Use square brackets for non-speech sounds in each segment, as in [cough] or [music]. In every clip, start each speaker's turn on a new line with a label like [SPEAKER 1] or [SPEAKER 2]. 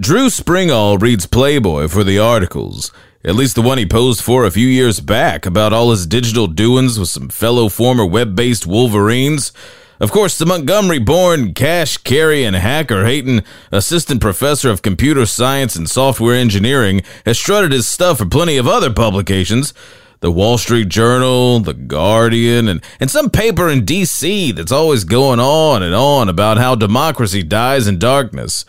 [SPEAKER 1] Drew Springall reads Playboy for the articles, at least the one he posed for a few years back about all his digital doings with some fellow former web based Wolverines. Of course, the Montgomery born, cash carrying, hacker hating assistant professor of computer science and software engineering has strutted his stuff for plenty of other publications. The Wall Street Journal, The Guardian, and, and some paper in D.C. that's always going on and on about how democracy dies in darkness.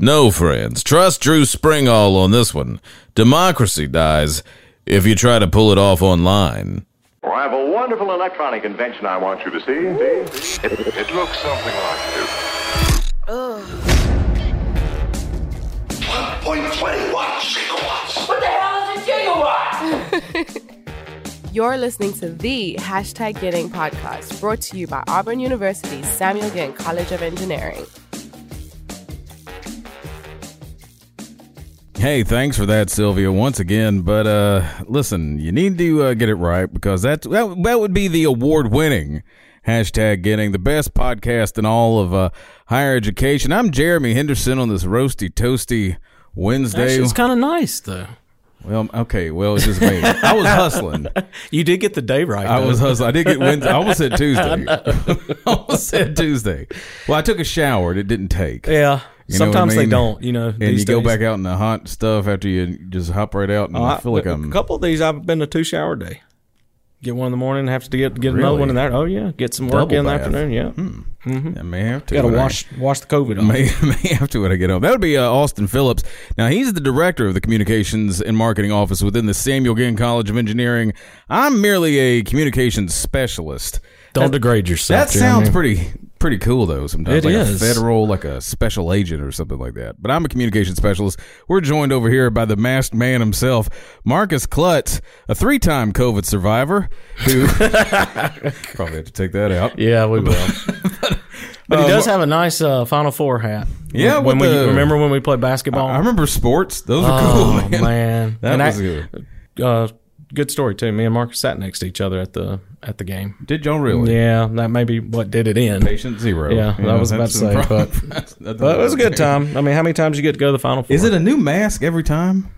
[SPEAKER 1] No, friends, trust Drew Springall on this one. Democracy dies if you try to pull it off online.
[SPEAKER 2] Well, I have a wonderful electronic invention I want you to see.
[SPEAKER 3] It, it looks something like this.
[SPEAKER 4] 1.21 gigawatts.
[SPEAKER 5] What the hell is a gigawatt? [laughs]
[SPEAKER 6] You're listening to the Hashtag Getting podcast brought to you by Auburn University's Samuel Ginn College of Engineering.
[SPEAKER 1] Hey, thanks for that, Sylvia, once again. But uh, listen, you need to uh, get it right because that's, that, that would be the award winning hashtag getting the best podcast in all of uh, higher education. I'm Jeremy Henderson on this roasty, toasty Wednesday.
[SPEAKER 7] Actually, it's kind of nice though.
[SPEAKER 1] Well, okay, well, it's just me. I was hustling. [laughs]
[SPEAKER 7] You did get the day right.
[SPEAKER 1] I
[SPEAKER 7] though.
[SPEAKER 1] was hustling. I did get Wednesday. I almost said [laughs] Tuesday. [laughs] I almost said Tuesday. Well, I took a shower. and It didn't take.
[SPEAKER 7] Yeah.
[SPEAKER 1] You what I
[SPEAKER 7] Sometimes they don't. You know.
[SPEAKER 1] And you go back out in the hot stuff after you just hop right out, and
[SPEAKER 7] Oh,
[SPEAKER 1] I feel like I'm.
[SPEAKER 7] A couple of these. I've been a two shower day. Get one in the morning, have to get get another one in there. Oh yeah, get some work
[SPEAKER 1] Double
[SPEAKER 7] in the afternoon. Yeah,
[SPEAKER 1] I may have to.
[SPEAKER 7] got to
[SPEAKER 1] when I-
[SPEAKER 7] wash wash the COVID off. [laughs]
[SPEAKER 1] May, may have to when I get home. That would be uh, Austin Phillips. Now he's the director of the communications and marketing office within the Samuel Ginn College of Engineering. I'm merely a communications specialist.
[SPEAKER 7] Don't degrade yourself.
[SPEAKER 1] That sounds
[SPEAKER 7] Jeremy.
[SPEAKER 1] pretty pretty cool though. Sometimes
[SPEAKER 7] It
[SPEAKER 1] like
[SPEAKER 7] is.
[SPEAKER 1] a federal, like a special agent or something like that. But I'm a communication specialist. We're joined over here by the masked man himself, Marcus Klutz, a three-time COVID survivor who [laughs] probably have to take that out.
[SPEAKER 7] Yeah, we will. [laughs] but he does have a nice uh, Final Four hat.
[SPEAKER 1] Um, Yeah,
[SPEAKER 7] when
[SPEAKER 1] with
[SPEAKER 7] we remember when we played basketball.
[SPEAKER 1] I remember sports; those are
[SPEAKER 7] oh
[SPEAKER 1] cool, man.
[SPEAKER 7] Oh, man, [laughs]
[SPEAKER 1] That
[SPEAKER 7] And
[SPEAKER 1] was
[SPEAKER 7] I-
[SPEAKER 1] good.
[SPEAKER 7] Uh, good story too. Me and Marcus sat next to each other at the at the game.
[SPEAKER 1] Did y'all really?
[SPEAKER 7] Yeah, that may be what did it end.
[SPEAKER 1] Patient zero.
[SPEAKER 7] Yeah,
[SPEAKER 1] You
[SPEAKER 7] that was about to say,
[SPEAKER 1] problem.
[SPEAKER 7] but- [laughs]
[SPEAKER 1] That's- that's
[SPEAKER 7] But it was a good time. I mean, how many times you get to go to the final four?
[SPEAKER 1] Is it a new mask every time?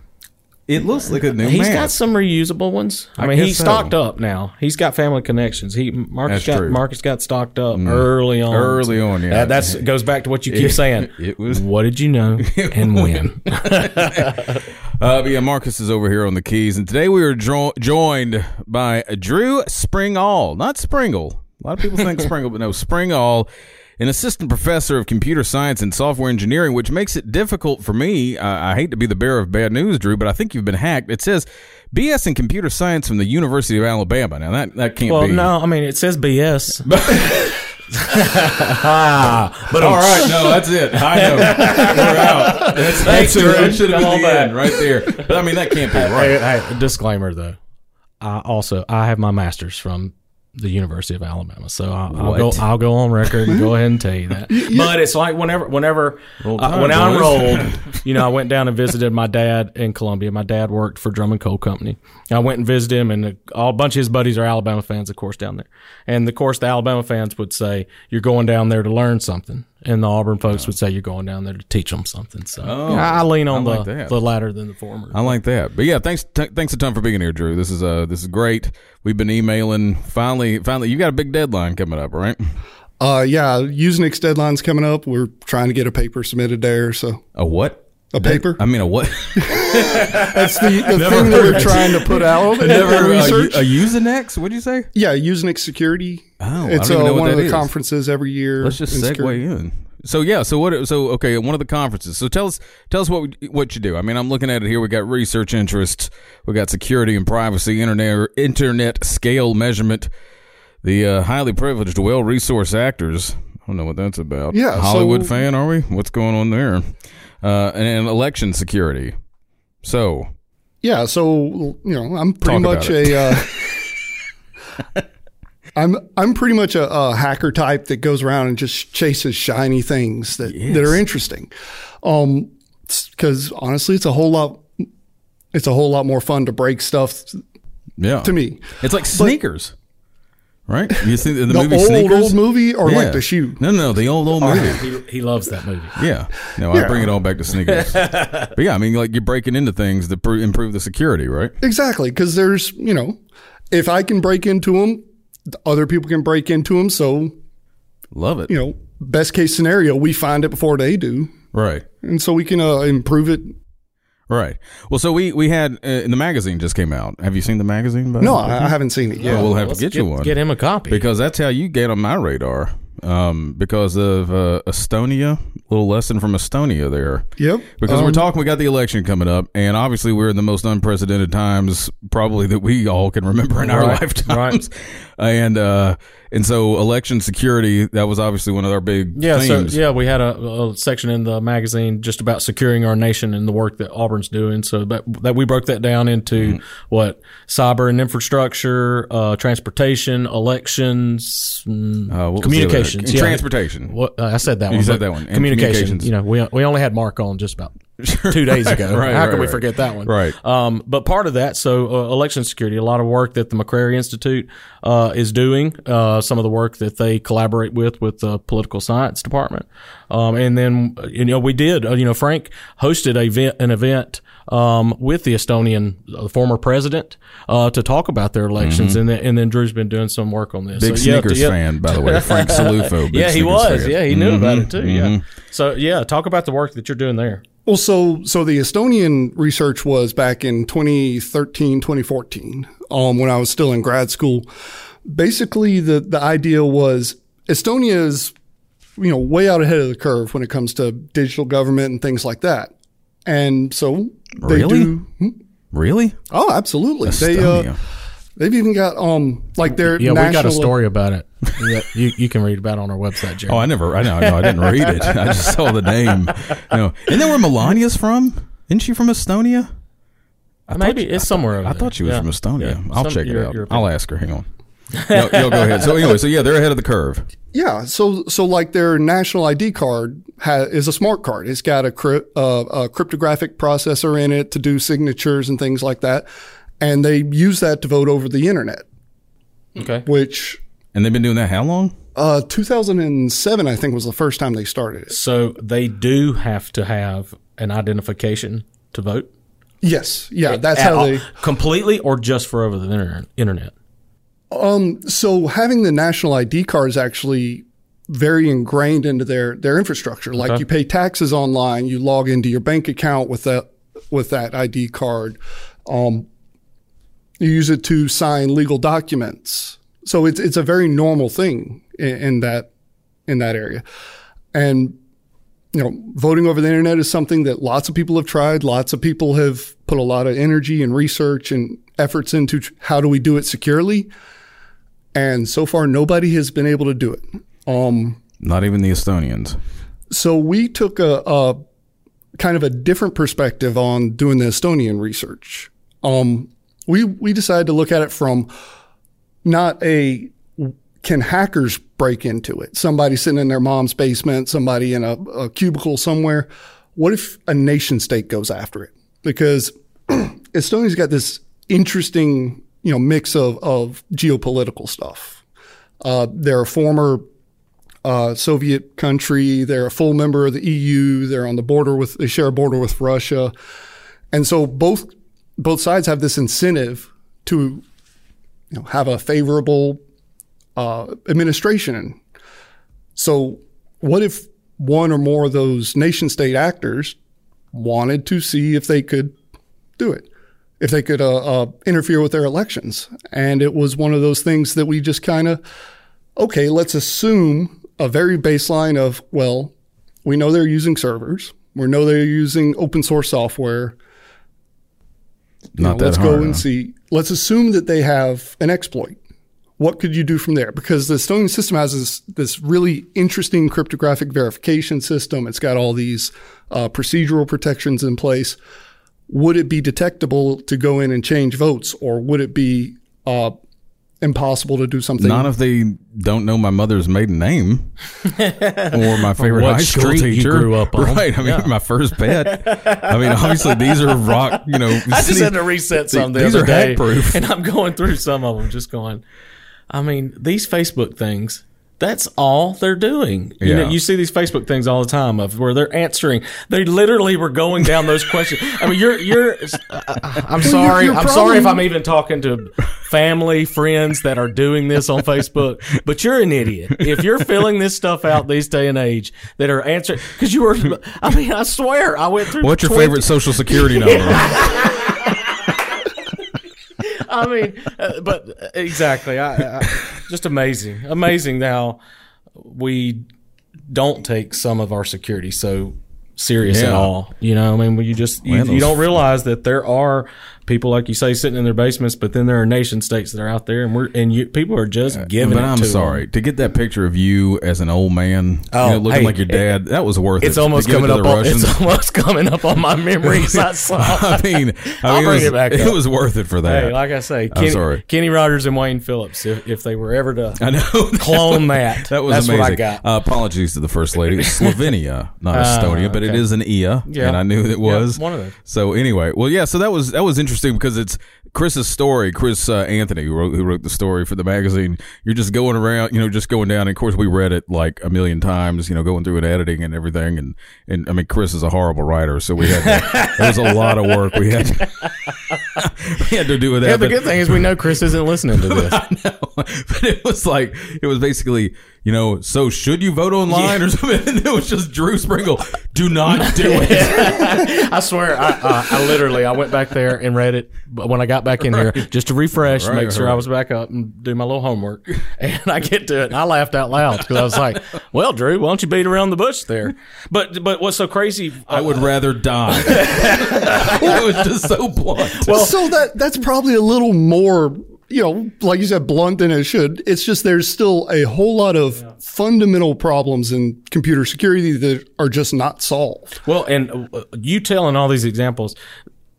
[SPEAKER 1] It looks like a new
[SPEAKER 7] He's
[SPEAKER 1] mask.
[SPEAKER 7] got some reusable ones. I,
[SPEAKER 1] I
[SPEAKER 7] mean, he's
[SPEAKER 1] so.
[SPEAKER 7] stocked up now. He's got family connections. He Marcus
[SPEAKER 1] That's
[SPEAKER 7] got
[SPEAKER 1] true. Mm.
[SPEAKER 7] Marcus got stocked up early on.
[SPEAKER 1] Early on, yeah.
[SPEAKER 7] That that's goes back to what you keep
[SPEAKER 1] It-
[SPEAKER 7] saying. [laughs]
[SPEAKER 1] it was-
[SPEAKER 7] What did you know [laughs] and when? [laughs]
[SPEAKER 1] Uh, but yeah, Marcus is over here on the keys, and today we are jo- joined by Drew Springall, not Springle. A lot of people think Springle, but no, Springall, an assistant professor of computer science and software engineering, which makes it difficult for me. I I hate to be the bearer of bad news, Drew, but I think you've been hacked. It says BS in computer science from the University of Alabama. Now that that can't
[SPEAKER 7] well,
[SPEAKER 1] be.
[SPEAKER 7] Well, no, I mean it says BS. [laughs]
[SPEAKER 1] Ah, but all right, no, that's it. I know we're out. That's, that's
[SPEAKER 7] Drew.
[SPEAKER 1] that should have been the end right there. But I mean, that can't be right.
[SPEAKER 7] hey, hey, disclaimer though. I also I have my master's from the University of Alabama, so I'll, I'll go I'll go on record and go [laughs] ahead and tell you that. But it's like whenever whenever uh,
[SPEAKER 1] Tide,
[SPEAKER 7] when I enrolled, [laughs] you know, I went down and visited my dad in Colombia. My dad worked for Drummond Coal Company. I went and visited him, and all, a bunch of his buddies are Alabama fans, of course, down there. And of course, the Alabama fans would say, "You're going down there to learn something," and the Auburn folks would say, "You're going down there to teach them something." So
[SPEAKER 1] Oh,
[SPEAKER 7] I, I lean on
[SPEAKER 1] I like
[SPEAKER 7] the
[SPEAKER 1] that.
[SPEAKER 7] the latter than the former.
[SPEAKER 1] I like that. But yeah, thanks t- thanks a ton for being here, Drew. This is uh this is great. We've been emailing. Finally, finally, you got a big deadline coming up, right?
[SPEAKER 8] Uh, yeah, Usenix deadline's coming up. We're trying to get a paper submitted there. So
[SPEAKER 1] A what?
[SPEAKER 8] A paper.
[SPEAKER 1] I mean, a what? [laughs]
[SPEAKER 8] That's the, the thing that we're trying to put out. [laughs]
[SPEAKER 1] Never
[SPEAKER 8] research.
[SPEAKER 1] a Usenix? What'd you say?
[SPEAKER 8] yeah, Usenix security.
[SPEAKER 1] Oh, I
[SPEAKER 8] it's
[SPEAKER 1] don't even
[SPEAKER 8] uh,
[SPEAKER 1] know
[SPEAKER 8] one of the
[SPEAKER 1] is.
[SPEAKER 8] conferences every year.
[SPEAKER 1] Let's just
[SPEAKER 8] in
[SPEAKER 1] segue
[SPEAKER 8] security.
[SPEAKER 1] in. So yeah, so what? So okay, one of the conferences. So tell us, tell us what we- what you do. I mean, I'm looking at it here. We got research interests, we got security and privacy, internet internet scale measurement, the uh, highly privileged, well resourced actors. I don't know what that's about.
[SPEAKER 8] Yeah,
[SPEAKER 1] Hollywood
[SPEAKER 8] so-
[SPEAKER 1] fan, are we? What's going on there? Uh, and, and election security. So
[SPEAKER 8] Yeah, so you know, I'm pretty much a. Uh, [laughs] I'm I'm pretty much a, a hacker type that goes around and just chases shiny things that that are interesting. Um, because honestly, it's a whole lot. It's a whole lot more fun to break stuff
[SPEAKER 1] yeah,
[SPEAKER 8] to me.
[SPEAKER 1] it's like sneakers. Right? You see the, the,
[SPEAKER 8] The
[SPEAKER 1] movie
[SPEAKER 8] old,
[SPEAKER 1] Sneakers?
[SPEAKER 8] old movie or
[SPEAKER 1] Yeah.
[SPEAKER 8] like the shoe?
[SPEAKER 1] No, no, the old old movie.
[SPEAKER 7] He, he loves that movie. [laughs]
[SPEAKER 1] Yeah, no, I bring it all back to sneakers. [laughs] but yeah, I mean, like you're breaking into things that pr- improve the security, right?
[SPEAKER 8] Exactly, because there's you know, if I can break into them, other people can break into them. So
[SPEAKER 1] Love it.
[SPEAKER 8] you know, best case scenario, we find it before they do,
[SPEAKER 1] Right,
[SPEAKER 8] and so we can uh, improve it.
[SPEAKER 1] Right. Well, so we we had uh, the magazine just came out. Have you seen the magazine? by
[SPEAKER 8] No. I, I haven't seen it yet.
[SPEAKER 1] Well, we'll have to
[SPEAKER 7] Let's
[SPEAKER 1] get, you one
[SPEAKER 7] Get him a copy.
[SPEAKER 1] because that's how you get on my radar. Um, because of uh, Estonia, little lesson from Estonia there.
[SPEAKER 8] Yep.
[SPEAKER 1] Because we're
[SPEAKER 8] Um,
[SPEAKER 1] talking, we got the election coming up, and obviously we're in the most unprecedented times probably that we all can remember in our
[SPEAKER 7] Right, [laughs]
[SPEAKER 1] lifetimes. And uh, and so election security that was obviously one of our big
[SPEAKER 7] Yeah, so yeah, we had a, a section in the magazine just about securing our nation and the work that Auburn's doing. So that that we broke that down into
[SPEAKER 1] Mm-hmm.
[SPEAKER 7] what cyber and infrastructure, uh, transportation, elections, mm,
[SPEAKER 1] Uh, what was the other-
[SPEAKER 7] communications, yeah.
[SPEAKER 1] transportation.
[SPEAKER 7] What uh, I said that
[SPEAKER 1] You
[SPEAKER 7] one.
[SPEAKER 1] You
[SPEAKER 7] said
[SPEAKER 1] that one.
[SPEAKER 7] Communications.
[SPEAKER 1] communications.
[SPEAKER 7] You know, we we only had Mark on just about two days ago. [laughs]
[SPEAKER 1] Right,
[SPEAKER 7] How
[SPEAKER 1] right,
[SPEAKER 7] can we
[SPEAKER 1] right.
[SPEAKER 7] forget that one?
[SPEAKER 1] Right.
[SPEAKER 7] Um, but part of that, so uh, election security, a lot of work that the McCrary Institute uh, is doing, uh, some of the work that they collaborate with with the political science department, um, and then you know we did, uh, you know, Frank hosted a event, an event. Um, with the Estonian uh, former president uh, to talk about their elections, and then and then Drew's been doing some work on this.
[SPEAKER 1] Mm-hmm. Big
[SPEAKER 7] So,
[SPEAKER 1] sneakers
[SPEAKER 7] yeah.
[SPEAKER 1] fan, by the way. [laughs] Frank Cilluffo.
[SPEAKER 7] yeah, he was.
[SPEAKER 1] fan. Mm-hmm.
[SPEAKER 7] Yeah, he knew about it too. Yeah. So yeah, talk about the work that you're doing there.
[SPEAKER 8] Well, so so the Estonian research was back in 2013, 2014, um, when I was still in grad school. Basically, the the idea was Estonia is, you know, way out ahead of the curve when it comes to digital government and things like that. And so they
[SPEAKER 1] Really?
[SPEAKER 8] do. Hmm?
[SPEAKER 1] Really?
[SPEAKER 8] Oh, absolutely. They
[SPEAKER 1] Estonia.
[SPEAKER 8] uh, they've even got um like their
[SPEAKER 7] Yeah,
[SPEAKER 8] national,
[SPEAKER 7] we got a story about it. [laughs] yeah, [laughs] you you can read about it on our website, Jerry.
[SPEAKER 1] Oh, I never. I know. I know. I didn't read it. I just saw the name. No. Isn't that where Melania's from? Isn't she from Estonia?
[SPEAKER 7] I Maybe it's somewhere. Over
[SPEAKER 1] I thought she was
[SPEAKER 7] Yeah.
[SPEAKER 1] from Estonia.
[SPEAKER 7] Yeah.
[SPEAKER 1] I'll
[SPEAKER 7] Some-
[SPEAKER 1] check it out.
[SPEAKER 7] European.
[SPEAKER 1] I'll ask her. Hang on. [laughs] Yo, yo, go ahead. So anyway, so yeah, they're ahead of the curve.
[SPEAKER 8] Yeah, so so like their national ID card ha- is a smart card. It's got a, cryp- uh, a cryptographic processor in it to do signatures and things like that, and they use that to vote over the internet.
[SPEAKER 7] Okay.
[SPEAKER 8] Which
[SPEAKER 1] And they've been doing that how long?
[SPEAKER 8] uh, 2007, I think, was the first time they started it.
[SPEAKER 7] So they do have to have an identification to vote.
[SPEAKER 8] Yes, yeah, that's
[SPEAKER 7] At
[SPEAKER 8] how
[SPEAKER 7] all-
[SPEAKER 8] they.
[SPEAKER 7] completely or just for over the internet.
[SPEAKER 8] Um so having the national ID card is actually very ingrained into their their infrastructure. Like you pay taxes online, you log into your bank account with that with that ID card. Um, you use it to sign legal documents. So it's it's a very normal thing in, in that in that area. And you know, voting over the internet is something that lots of people have tried. Lots of people have put a lot of energy and research and efforts into tr- how do we do it securely. And so far, nobody has been able to do it. Um,
[SPEAKER 1] Not even the Estonians.
[SPEAKER 8] so we took a, a kind of a different perspective on doing the Estonian research. Um, we we decided to look at it from not a can hackers break into it? Somebody sitting in their mom's basement, somebody in a, a cubicle somewhere. What if a nation state goes after it? Because [clears throat] Estonia's got this interesting, you know, mix of, of geopolitical stuff. Uh, they're a former uh, Soviet country. They're a full member of the EU. They're on the border with, they share a border with Russia. And so both, both sides have this incentive to, you know, have a favorable uh, administration. So, what if one or more of those nation state actors wanted to see if they could do it, if they could uh, uh, interfere with their elections? And it was one of those things that we just kind of, okay, let's assume a very baseline of, well, we know they're using servers, we know they're using open source software.
[SPEAKER 1] Not
[SPEAKER 8] know, let's
[SPEAKER 1] hard,
[SPEAKER 8] go
[SPEAKER 1] huh?
[SPEAKER 8] and see. Let's assume that they have an exploit. What could you do from there? Because the Estonian system has this, this really interesting cryptographic verification system. It's got all these uh, procedural protections in place. Would it be detectable to go in and change votes, or would it be uh, impossible to do something?
[SPEAKER 1] Not if they don't know my mother's maiden name or my [laughs] favorite
[SPEAKER 7] what
[SPEAKER 1] high school teacher.
[SPEAKER 7] grew up on.
[SPEAKER 1] Right. I mean,
[SPEAKER 7] Yeah.
[SPEAKER 1] my first pet. I mean, obviously these are rock. You know, [laughs]
[SPEAKER 7] I just had to reset some the
[SPEAKER 1] these
[SPEAKER 7] other
[SPEAKER 1] are
[SPEAKER 7] day,
[SPEAKER 1] hack-proof.
[SPEAKER 7] and I'm going through some of them, just going. I mean, these Facebook things. That's all they're doing. You know,
[SPEAKER 1] Yeah.
[SPEAKER 7] you see these Facebook things all the time of where they're answering. They literally were going down those questions. I mean, you're you're. [laughs] I'm sorry.
[SPEAKER 8] your
[SPEAKER 7] I'm sorry if I'm even talking to family, friends that are doing this on Facebook. But you're an idiot if you're filling this stuff out these day and age that are answering because you were. I mean, I swear, I went through.
[SPEAKER 1] What's your
[SPEAKER 7] 20
[SPEAKER 1] favorite social security number? [laughs]
[SPEAKER 7] I mean, uh, but uh, exactly. I, I, just amazing, amazing how we don't take some of our security so serious at all. You know, I mean, when you just you, you don't realize that there are people like you say sitting in their basements, but then there are nation states that are out there, and we're and you people are just giving.
[SPEAKER 1] but
[SPEAKER 7] it
[SPEAKER 1] I'm
[SPEAKER 7] to
[SPEAKER 1] sorry
[SPEAKER 7] them.
[SPEAKER 1] to get that picture of you as an old man,
[SPEAKER 7] Oh,
[SPEAKER 1] you know, looking
[SPEAKER 7] hey,
[SPEAKER 1] like your dad. that was worth it.
[SPEAKER 7] It's
[SPEAKER 1] To
[SPEAKER 7] almost
[SPEAKER 1] give it
[SPEAKER 7] coming up. On,
[SPEAKER 1] Russians.
[SPEAKER 7] it's almost coming up on my memories. [laughs] I saw.
[SPEAKER 1] I mean, I
[SPEAKER 7] I'll
[SPEAKER 1] mean,
[SPEAKER 7] bring
[SPEAKER 1] it, was,
[SPEAKER 7] it back
[SPEAKER 1] it was worth it for that.
[SPEAKER 7] Hey, like I say, Kenny,
[SPEAKER 1] sorry.
[SPEAKER 7] Kenny Rogers and Wayne Phillips, if, if they were ever to
[SPEAKER 1] I know [laughs]
[SPEAKER 7] clone that,
[SPEAKER 1] That was
[SPEAKER 7] that's
[SPEAKER 1] amazing.
[SPEAKER 7] what I got.
[SPEAKER 1] Uh, apologies to the first lady. It's Slovenia, not [laughs] Estonia, but it
[SPEAKER 7] okay.
[SPEAKER 1] is an IA,
[SPEAKER 7] Yeah.
[SPEAKER 1] and I knew it
[SPEAKER 7] Yeah,
[SPEAKER 1] was
[SPEAKER 7] one of those.
[SPEAKER 1] So anyway, well, yeah. So that was that was interesting because it's Chris's story. Chris uh, Anthony, who wrote, who wrote the story for the magazine. You're just going around, you know, just going down. And of course, we read it like a million times, you know, going through and editing and everything. And and I mean, Chris is a horrible writer, so we had to, [laughs] it was a lot of work we had to, [laughs] we had to do with that.
[SPEAKER 7] Yeah, the
[SPEAKER 1] but-
[SPEAKER 7] good thing is we know Chris isn't listening to [laughs] this.
[SPEAKER 1] no, but it was like it was basically you know so should you vote online or something [laughs] and it was just drew sprinkle do not [laughs] do it
[SPEAKER 7] I swear, I, uh, I literally I went back there and read it but when I got back in here just to refresh,
[SPEAKER 1] Right,
[SPEAKER 7] make sure
[SPEAKER 1] right.
[SPEAKER 7] I was back up and do my little homework. [laughs] And I get to it, and I laughed out loud because I was like, "Well, Drew, why don't you beat around the bush there?" But but what's so crazy?
[SPEAKER 1] i would rather die it was just so blunt Well,
[SPEAKER 8] so that that's probably a little more, you know, like you said, blunt than it should. It's just there's still a whole lot of fundamental problems in computer security that are just not solved.
[SPEAKER 7] Well, and uh, you telling all these examples,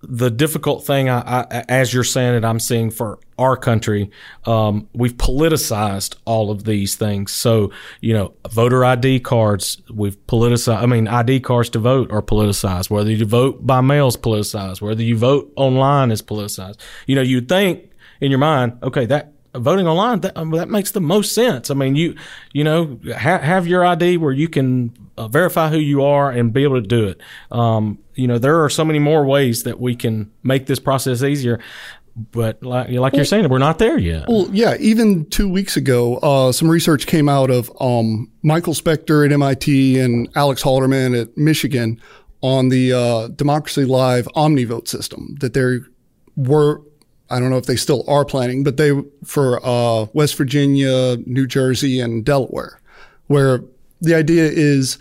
[SPEAKER 7] the difficult thing, I, I, as you're saying it, I'm seeing for our country, um, we've politicized all of these things. So, you know, voter ID cards, we've politicized. I mean, ID cards to vote are politicized. Whether you vote by mail is politicized. Whether you vote online is politicized. You know, you'd think in your mind, okay, that voting online that um, that makes the most sense. I mean, you you know ha- have your ID where you can uh, verify who you are and be able to do it. Um, you know, there are so many more ways that we can make this process easier. But like, like you're saying, we're not there yet.
[SPEAKER 8] Well, yeah, even two weeks ago, uh, some research came out of um, Michael Specter at MIT and Alex Halderman at Michigan on the uh, Democracy Live OmniVote system that they were. I don't know if they still are planning, but they for uh, West Virginia, New Jersey, and Delaware, where the idea is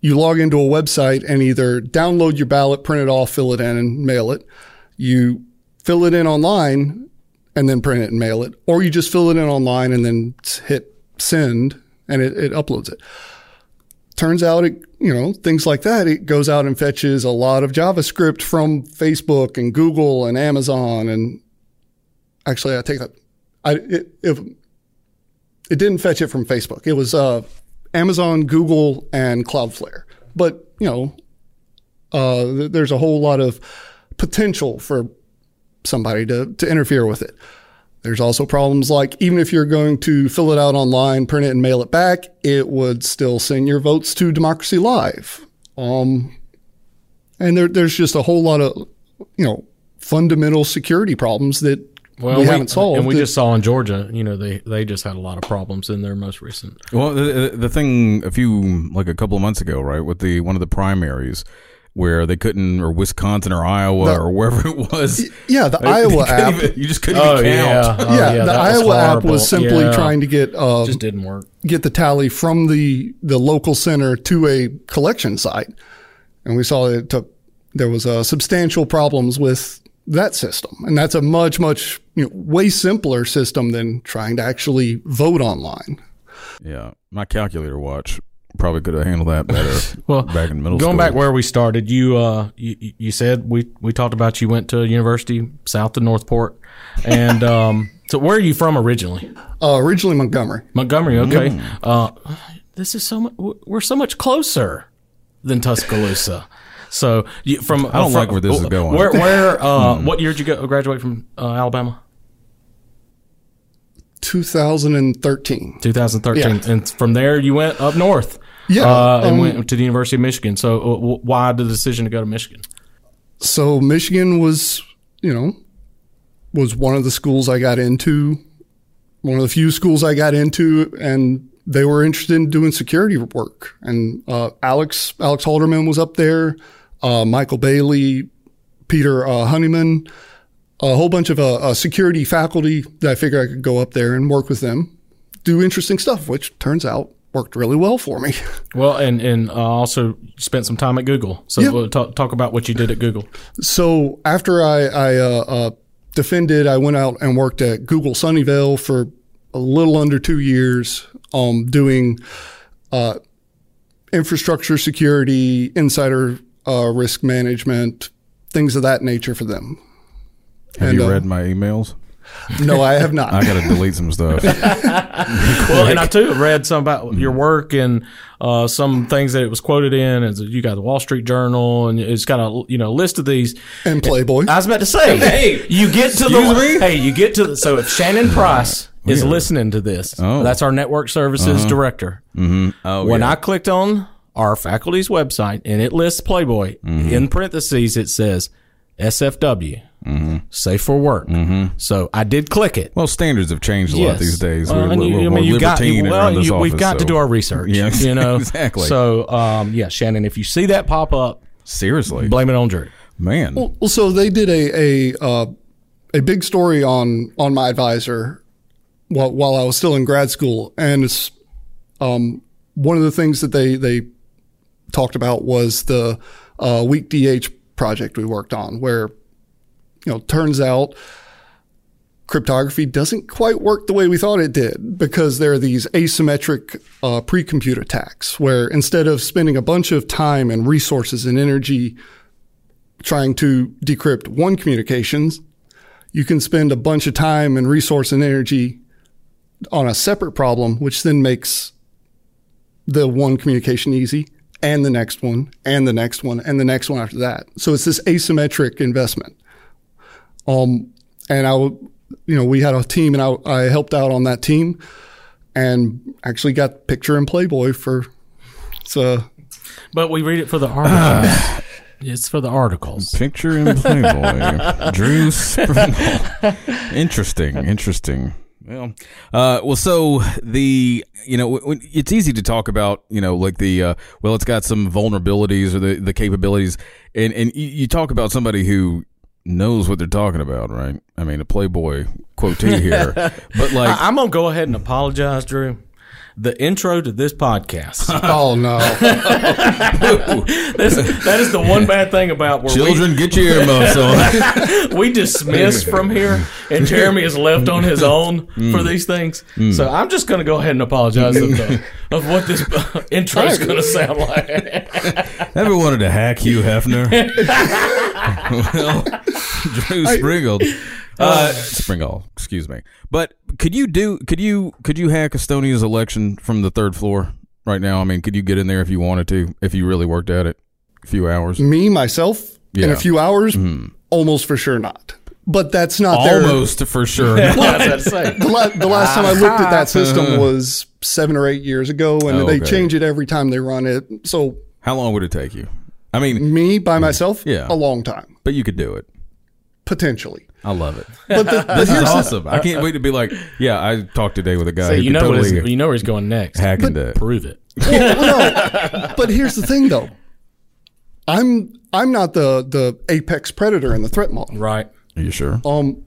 [SPEAKER 8] you log into a website and either download your ballot, print it off, fill it in, and mail it. You fill it in online and then print it and mail it, or you just fill it in online and then hit send and it, it uploads it. Turns out it, you know, things like that, it goes out and fetches a lot of JavaScript from Facebook and Google and Amazon. And actually, I take that. I, it, if it didn't fetch it from Facebook, it was, uh, Amazon, Google, and Cloudflare. But, you know, uh, th- there's a whole lot of potential for somebody to, to interfere with it. There's also problems like even if you're going to fill it out online, print it and mail it back, it would still send your votes to Democracy Live. Um, and there, there's just a whole lot of, you know, fundamental security problems that we, haven't solved.
[SPEAKER 7] and we
[SPEAKER 8] that-
[SPEAKER 7] just saw in Georgia. You know, they they just had a lot of problems in their most recent.
[SPEAKER 1] well the, the thing a few like a couple of months ago right with the one of the primaries where they couldn't or wisconsin or iowa
[SPEAKER 8] The-
[SPEAKER 1] or wherever it was
[SPEAKER 8] yeah, the [laughs]
[SPEAKER 1] They
[SPEAKER 8] Iowa
[SPEAKER 1] couldn't
[SPEAKER 8] app.
[SPEAKER 1] even- you just couldn't
[SPEAKER 7] Oh,
[SPEAKER 1] even
[SPEAKER 7] yeah.
[SPEAKER 1] count [laughs]
[SPEAKER 7] Oh,
[SPEAKER 8] yeah, the
[SPEAKER 7] that was
[SPEAKER 8] Iowa app was simply
[SPEAKER 7] Yeah.
[SPEAKER 8] trying to get uh,
[SPEAKER 7] Just didn't work.
[SPEAKER 8] get the tally from the the local center to a collection site, and we saw that it took there was uh, substantial problems with that system, and that's a much much you know, way simpler system than trying to actually vote online.
[SPEAKER 1] yeah my calculator watch probably could have handled that better [laughs]
[SPEAKER 7] Well,
[SPEAKER 1] back in middle
[SPEAKER 7] Going
[SPEAKER 1] school
[SPEAKER 7] back where we started, you uh, you, you said we we talked about you went to a university south of Northport, and [laughs] um, so where are you from originally?
[SPEAKER 8] Uh, originally Montgomery.
[SPEAKER 7] Montgomery. Okay. Uh, this is so much. We're so much closer than Tuscaloosa. So you, from
[SPEAKER 1] I don't
[SPEAKER 7] from-
[SPEAKER 1] like where this is going.
[SPEAKER 7] Where where uh, what year did you go graduate from uh, Alabama?
[SPEAKER 8] 2013.
[SPEAKER 7] 2013,
[SPEAKER 8] Yeah.
[SPEAKER 7] and from there you went up north.
[SPEAKER 8] Yeah,
[SPEAKER 7] uh, and
[SPEAKER 8] um,
[SPEAKER 7] went to the University of Michigan. So, uh, w- why the decision to go to Michigan?
[SPEAKER 8] So Michigan was, you know, was one of the schools I got into, one of the few schools I got into, and they were interested in doing security work. And uh, Alex Alex Halderman was up there, uh, Michael Bailey, Peter uh, Honeyman, a whole bunch of uh, uh, security faculty that I figured I could go up there and work with them, do interesting stuff, which turns out worked really well for me.
[SPEAKER 7] Well, and and uh, also spent some time at Google. So,
[SPEAKER 8] Yeah.
[SPEAKER 7] we'll talk, talk about what you did at Google.
[SPEAKER 8] So after I, I uh, uh, defended, I went out and worked at Google Sunnyvale for a little under two years, um, doing uh, infrastructure security, insider uh, risk management, things of that nature for them.
[SPEAKER 1] Have
[SPEAKER 8] And,
[SPEAKER 1] you
[SPEAKER 8] uh,
[SPEAKER 1] read my emails? [laughs]
[SPEAKER 8] No, I have not.
[SPEAKER 1] I got to delete some stuff. [laughs]
[SPEAKER 7] Well, and I too have read some about your work and uh, some things that it was quoted in. As you got the Wall Street Journal, and it's got a you know list of these.
[SPEAKER 8] and Playboy.
[SPEAKER 7] I was about to say, [laughs] hey, you get to the hey, you get to the so if Shannon Price oh, is listening to this,
[SPEAKER 1] Oh.
[SPEAKER 7] that's our network services uh-huh. director. Mm-hmm.
[SPEAKER 1] Oh,
[SPEAKER 7] when
[SPEAKER 1] yeah.
[SPEAKER 7] I clicked on our faculty's website and it lists Playboy mm-hmm. in parentheses, it says SFW, safe for work. So I did click it.
[SPEAKER 1] well, standards have changed a lot these days.
[SPEAKER 7] Well,
[SPEAKER 1] we're
[SPEAKER 7] and
[SPEAKER 1] we're-
[SPEAKER 7] you- I
[SPEAKER 1] we're
[SPEAKER 7] mean, you got-
[SPEAKER 1] libertine
[SPEAKER 7] well,
[SPEAKER 1] around this
[SPEAKER 7] you- we've
[SPEAKER 1] office,
[SPEAKER 7] got to do our research.
[SPEAKER 1] Yeah,
[SPEAKER 7] you know [laughs]
[SPEAKER 1] exactly.
[SPEAKER 7] So, um, yeah, Shannon, if you see that pop up,
[SPEAKER 1] Seriously,
[SPEAKER 7] blame it on Drew.
[SPEAKER 1] man.
[SPEAKER 8] Well, so they did a a uh, a big story on on my advisor while while I was still in grad school, and it's um, one of the things that they they talked about was the uh, weak DH project we worked on, where you know turns out cryptography doesn't quite work the way we thought it did because there are these asymmetric uh, pre-compute attacks where instead of spending a bunch of time and resources and energy trying to decrypt one communications, you can spend a bunch of time and resource and energy on a separate problem, which then makes the one communication easy and the next one and the next one and the next one after that. So it's this asymmetric investment. Um, and I, you know, we had a team and I, I helped out on that team and actually got picture in Playboy for, so
[SPEAKER 7] But we read it for the articles. [sighs] it's for the articles.
[SPEAKER 1] Picture in Playboy. [laughs] Drew Springle. Interesting. Interesting. Well, uh, well, so the you know when, it's easy to talk about you know like the uh, well it's got some vulnerabilities or the the capabilities. And and you, talk about somebody who knows what they're talking about right? I mean a Playboy quotee here. [laughs] But like
[SPEAKER 7] I, am gonna go ahead and apologize, Drew. The intro to this podcast. [laughs]
[SPEAKER 8] oh no. [laughs]
[SPEAKER 7] This- that is the one bad thing about where
[SPEAKER 1] children get your earmuffs [laughs] on
[SPEAKER 7] we, we dismiss from here, and Jeremy is left on his own
[SPEAKER 1] Mm.
[SPEAKER 7] for these things. So I'm just going to go ahead and apologize of, the, of what this intro is going to sound like.
[SPEAKER 1] Ever wanted to hack Hugh Hefner? well, Drew Springle. Uh, uh Springle, excuse me. But could you do? Could you? Could you hack Estonia's election from the third floor right now? I mean, could you get in there if you wanted to? If you really worked at it, a few hours.
[SPEAKER 8] Me, myself, in a few hours, hmm. almost for sure not. But that's not their.
[SPEAKER 1] Almost for sure.
[SPEAKER 7] I was about.
[SPEAKER 8] The, la- the last time I looked at that system uh-huh. was seven or eight years ago, and
[SPEAKER 1] Oh,
[SPEAKER 8] they
[SPEAKER 1] okay.
[SPEAKER 8] change it every time they run it. So
[SPEAKER 1] How long would it take you? I mean,
[SPEAKER 8] me by myself,
[SPEAKER 1] Yeah.
[SPEAKER 8] a long time
[SPEAKER 1] but you could do it.
[SPEAKER 8] Potentially.
[SPEAKER 1] I love it.
[SPEAKER 8] But the, [laughs]
[SPEAKER 1] This is awesome. I can't wait to be like, yeah, I talked today with a guy
[SPEAKER 7] So you know,
[SPEAKER 1] totally
[SPEAKER 7] is, you know where he's going next.
[SPEAKER 1] hack into it.
[SPEAKER 7] Prove it. [laughs]
[SPEAKER 8] well, no. But here's the thing, though. I'm I'm not the the apex predator in the threat model.
[SPEAKER 7] Right.
[SPEAKER 1] Are you sure?
[SPEAKER 8] Um,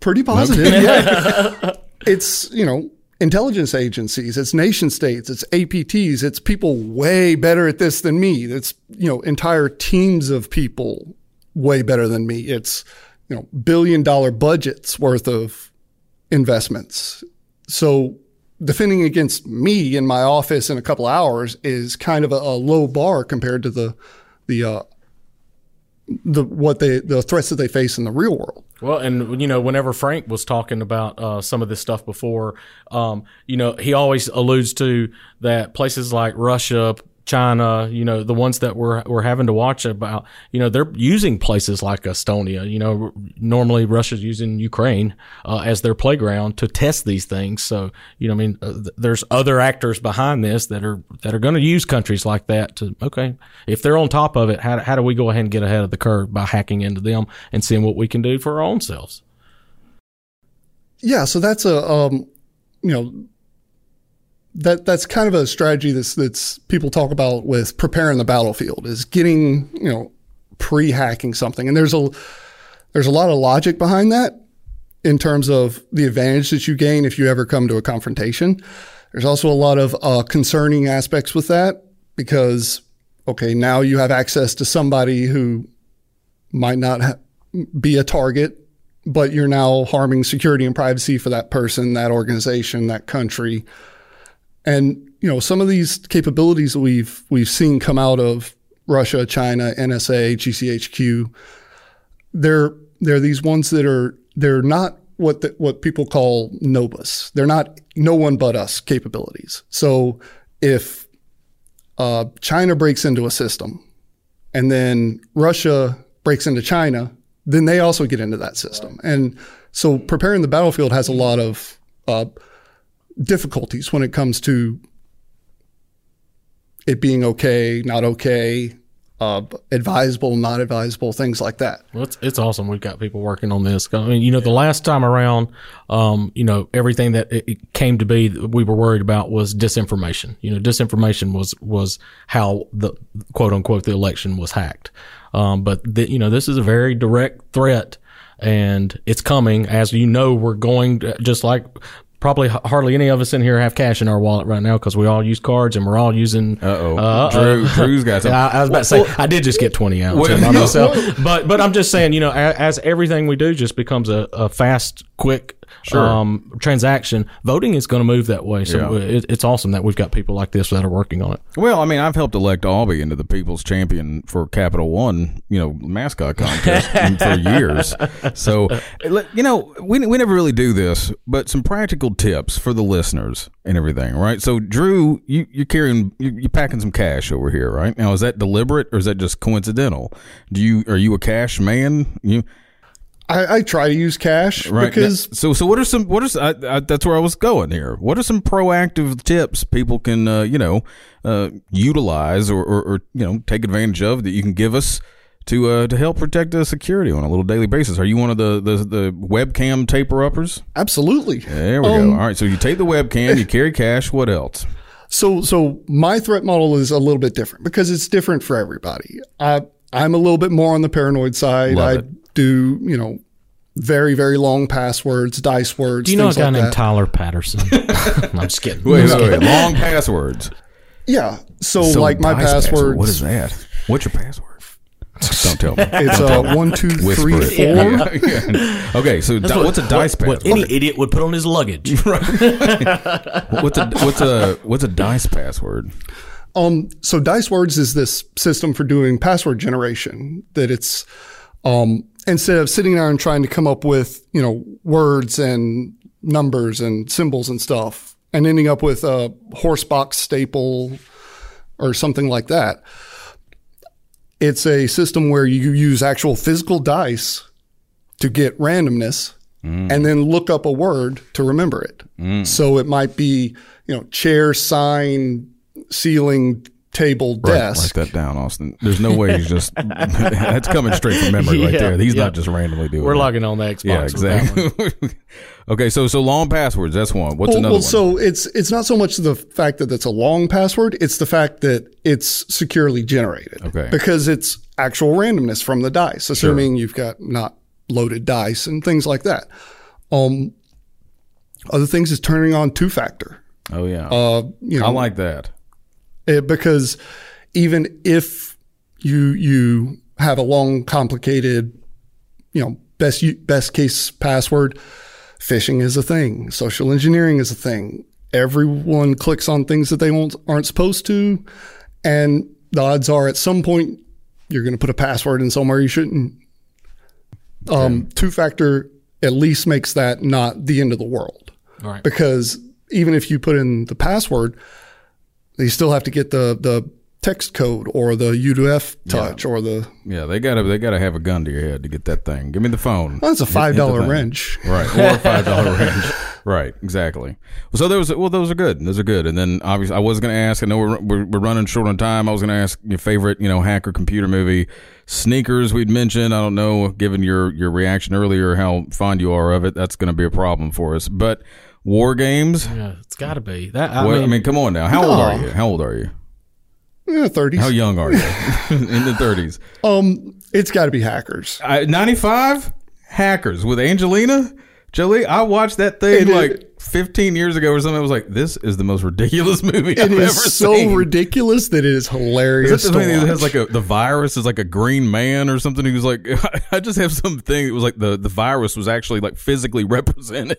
[SPEAKER 8] pretty positive. [laughs] yeah. It's you know intelligence agencies, it's nation states, it's APTs, it's people way better at this than me. It's you know entire teams of people way better than me. It's you know billion dollar budgets worth of investments. So defending against me in my office in a couple hours is kind of a, a low bar compared to the the uh, the what they the threats that they face in the real world.
[SPEAKER 7] Well, and you know, whenever Frank was talking about uh, some of this stuff before, um, you know, he always alludes to that places like Russia, China, you know, the ones that we're we're having to watch about, you know, they're using places like Estonia. You know, normally Russia's using Ukraine uh, as their playground to test these things. So, you know, I mean, uh, th- there's other actors behind this that are that are going to use countries like that to okay, if they're on top of it, how how do we go ahead and get ahead of the curve by hacking into them and seeing what we can do for our own selves?
[SPEAKER 8] Yeah, so that's a um, you know that that's kind of a strategy that's that's people talk about with preparing the battlefield is getting you know pre-hacking something, and there's a there's a lot of logic behind that in terms of the advantage that you gain if you ever come to a confrontation. There's also a lot of uh, concerning aspects with that because okay, now you have access to somebody who might not ha- be a target but you're now harming security and privacy for that person, that organization, that country. And you know, some of these capabilities that we've we've seen come out of Russia, China, NSA, GCHQ, they're they're these ones that are they're not what the, what people call NOBUS. They're not no one but us capabilities. So if uh, China breaks into a system, and then Russia breaks into China, then they also get into that system. And so preparing the battlefield has a lot of uh, difficulties when it comes to it being okay, not okay, uh, advisable, not advisable, things like that.
[SPEAKER 7] Well, it's, it's awesome. We've got people working on this. I mean, you know, the last time around, um, you know, everything that it, it came to be that we were worried about was disinformation. You know, disinformation was, was how the quote unquote the election was hacked. Um, but the, you know, this is a very direct threat and it's coming. As you know, we're going to, just like probably hardly any of us in here have cash in our wallet right now because we all use cards and we're all using.
[SPEAKER 1] Uh-oh. Uh, uh, Drew- uh, Drew's got [laughs] some-
[SPEAKER 7] I, I was about to say I did just get twenty ounce
[SPEAKER 1] Well, [laughs]
[SPEAKER 7] by myself, but but I'm just saying, you know, as, as everything we do just becomes a, a fast, quick. Um, transaction voting is going to move that way, so
[SPEAKER 1] Yeah.
[SPEAKER 7] it, it's awesome that we've got people like this that are working on it.
[SPEAKER 1] Well, I mean, I've helped elect Aubie into the People's Champion for Capital One, you know, mascot contest [laughs] for years. So, you know, we, we never really do this, but some practical tips for the listeners and everything, right? So, Drew, you, you're carrying, you, you're packing some cash over here, right? Now, is that deliberate or is that just coincidental? Do you, are you a cash man? You,
[SPEAKER 8] I, I try to use cash
[SPEAKER 1] Right.
[SPEAKER 8] because
[SPEAKER 1] Now- so so what are some what are I, I, that's where I was going here. What are some proactive tips people can uh, you know uh, utilize or, or, or you know take advantage of that you can give us to uh, to help protect the security on a little daily basis? Are you one of the the, the webcam taper uppers?
[SPEAKER 8] absolutely.
[SPEAKER 1] There we
[SPEAKER 8] Um,
[SPEAKER 1] go. All right, so you take the webcam, you carry cash. What else?
[SPEAKER 8] So, so my threat model is a little bit different because it's different for everybody. I, I'm a little bit more on the paranoid side.
[SPEAKER 1] Love
[SPEAKER 8] I
[SPEAKER 1] it.
[SPEAKER 8] Do, you know, very, very long passwords, diceware.
[SPEAKER 7] Do you know a
[SPEAKER 8] things
[SPEAKER 7] guy
[SPEAKER 8] like
[SPEAKER 7] named
[SPEAKER 8] that.
[SPEAKER 7] Tyler Patterson? [laughs] I'm just kidding.
[SPEAKER 1] Wait,
[SPEAKER 7] I'm just
[SPEAKER 1] wait, wait.
[SPEAKER 7] kidding.
[SPEAKER 1] long passwords.
[SPEAKER 8] Yeah. So,
[SPEAKER 1] So
[SPEAKER 8] like my password.
[SPEAKER 1] What is that? What's your password? Don't tell me.
[SPEAKER 8] It's uh, one, two, three, four.
[SPEAKER 1] Yeah, yeah. Okay, so di- what's a dice
[SPEAKER 7] what, what
[SPEAKER 1] password?
[SPEAKER 7] any idiot would put on his luggage. [laughs]
[SPEAKER 1] What's a what's a what's a dice password?
[SPEAKER 8] Um, so Diceware is this system for doing password generation that it's, um, instead of sitting there and trying to come up with, you know, words and numbers and symbols and stuff and ending up with a horse box staple or something like that. It's a system where you use actual physical dice to get randomness mm. and then look up a word to remember it. Mm. So it might be, you know, chair, sign, ceiling, table,
[SPEAKER 1] Write,
[SPEAKER 8] desk.
[SPEAKER 1] write that down, Austin. There's no way he's just [laughs] that's coming straight from memory right there. He's
[SPEAKER 7] yeah.
[SPEAKER 1] not just randomly doing.
[SPEAKER 7] We're
[SPEAKER 1] it.
[SPEAKER 7] logging on the Xbox.
[SPEAKER 1] Yeah,
[SPEAKER 7] with that one.
[SPEAKER 1] exactly. [laughs] okay, so so long passwords. That's one. What's
[SPEAKER 8] Well,
[SPEAKER 1] another
[SPEAKER 8] well,
[SPEAKER 1] one?
[SPEAKER 8] so it's it's not so much the fact that it's a long password; it's the fact that it's securely generated.
[SPEAKER 1] Okay.
[SPEAKER 8] Because it's actual randomness from the dice, assuming you've got not loaded dice and things like that. Um, other things is turning on two factor.
[SPEAKER 1] oh yeah,
[SPEAKER 8] Uh, you know,
[SPEAKER 1] I like that.
[SPEAKER 8] It, because even if you you have a long, complicated, you know, best best case password, phishing is a thing. Social engineering is a thing. Everyone clicks on things that they won't, aren't supposed to, and the odds are at some point you're going to put a password in somewhere you shouldn't. Um, two factor at least makes that not the end of the world
[SPEAKER 7] right.
[SPEAKER 8] because even if you put in the password, you still have to get the the text code or the U2F touch or the
[SPEAKER 1] Yeah, they gotta they gotta have a gun to your head to get that thing. Give me the phone.
[SPEAKER 8] that's a five
[SPEAKER 1] the
[SPEAKER 8] wrench.
[SPEAKER 1] Right, or a five dollar wrench, Right, exactly. Well, so those, well, those are good. Those are good. And then obviously, I was going to ask. I know we're, we're we're running short on time. I was going to ask your favorite, you know, hacker computer movie. Sneakers we'd mentioned. I don't know, given your your reaction earlier, how fond you are of it. That's going to be a problem for us. But war games.
[SPEAKER 7] Yeah, it's got to be that. I
[SPEAKER 1] well,
[SPEAKER 7] mean,
[SPEAKER 1] I mean, come on now. How old are you? How old are you?
[SPEAKER 8] Yeah, thirties.
[SPEAKER 1] How young are you? [laughs] [laughs] In the thirties.
[SPEAKER 8] Um, it's got to be hackers.
[SPEAKER 1] Ninety five. Hackers with Angelina Jolie. I watched that thing
[SPEAKER 8] It is-
[SPEAKER 1] like 15 years ago or something. I was like, this is the most ridiculous [laughs] movie
[SPEAKER 8] It
[SPEAKER 1] I've
[SPEAKER 8] is
[SPEAKER 1] ever
[SPEAKER 8] so
[SPEAKER 1] seen.
[SPEAKER 8] ridiculous that it is
[SPEAKER 1] Is
[SPEAKER 8] hilarious.
[SPEAKER 1] that the
[SPEAKER 8] to
[SPEAKER 1] thing that has like a the virus is like a green man or something? He was like, I just have something. It was like the the virus was actually like physically represented.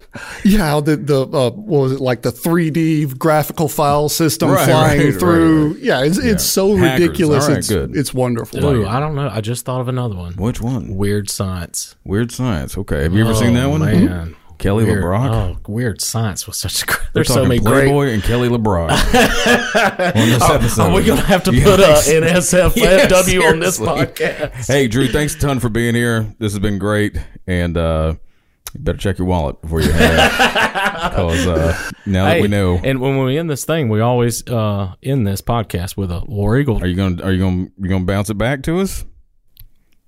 [SPEAKER 1] [laughs]
[SPEAKER 8] Yeah, the the uh, what was it like the 3D graphical file system
[SPEAKER 1] Right,
[SPEAKER 8] flying
[SPEAKER 1] right, right,
[SPEAKER 8] through?
[SPEAKER 1] right.
[SPEAKER 8] Yeah, it's it's so
[SPEAKER 1] Hackers.
[SPEAKER 8] ridiculous.
[SPEAKER 1] All right,
[SPEAKER 8] it's
[SPEAKER 1] good.
[SPEAKER 8] it's wonderful.
[SPEAKER 7] ooh, I don't know. I just thought of another one.
[SPEAKER 1] Which one?
[SPEAKER 7] Weird Science.
[SPEAKER 1] Weird Science. Okay, have you ever seen that one?
[SPEAKER 7] Man.
[SPEAKER 1] Kelly
[SPEAKER 7] Weird.
[SPEAKER 1] LeBrock.
[SPEAKER 7] Oh, Weird Science was such a. Great,
[SPEAKER 1] We're
[SPEAKER 7] there's so
[SPEAKER 1] talking
[SPEAKER 7] many great.
[SPEAKER 1] Playboy and Kelly LeBrock [laughs] on this episode.
[SPEAKER 7] Are we gonna have to
[SPEAKER 1] Yeah, [laughs]
[SPEAKER 7] put a
[SPEAKER 1] ex-
[SPEAKER 7] NSFW
[SPEAKER 1] Yeah,
[SPEAKER 7] on this podcast?
[SPEAKER 1] Hey, Drew, thanks a ton for being here. This has been great, and uh, you better check your wallet before you head because [laughs] uh, now that
[SPEAKER 7] Hey,
[SPEAKER 1] we know,
[SPEAKER 7] And when we end this thing, we always uh, end this podcast with a War Eagle.
[SPEAKER 1] are you gonna are you gonna you gonna bounce it back to us?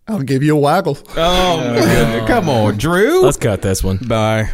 [SPEAKER 8] I'll give you a waggle.
[SPEAKER 1] Oh, [laughs] my goodness. come on, Drew.
[SPEAKER 7] Let's cut this one.
[SPEAKER 1] Bye.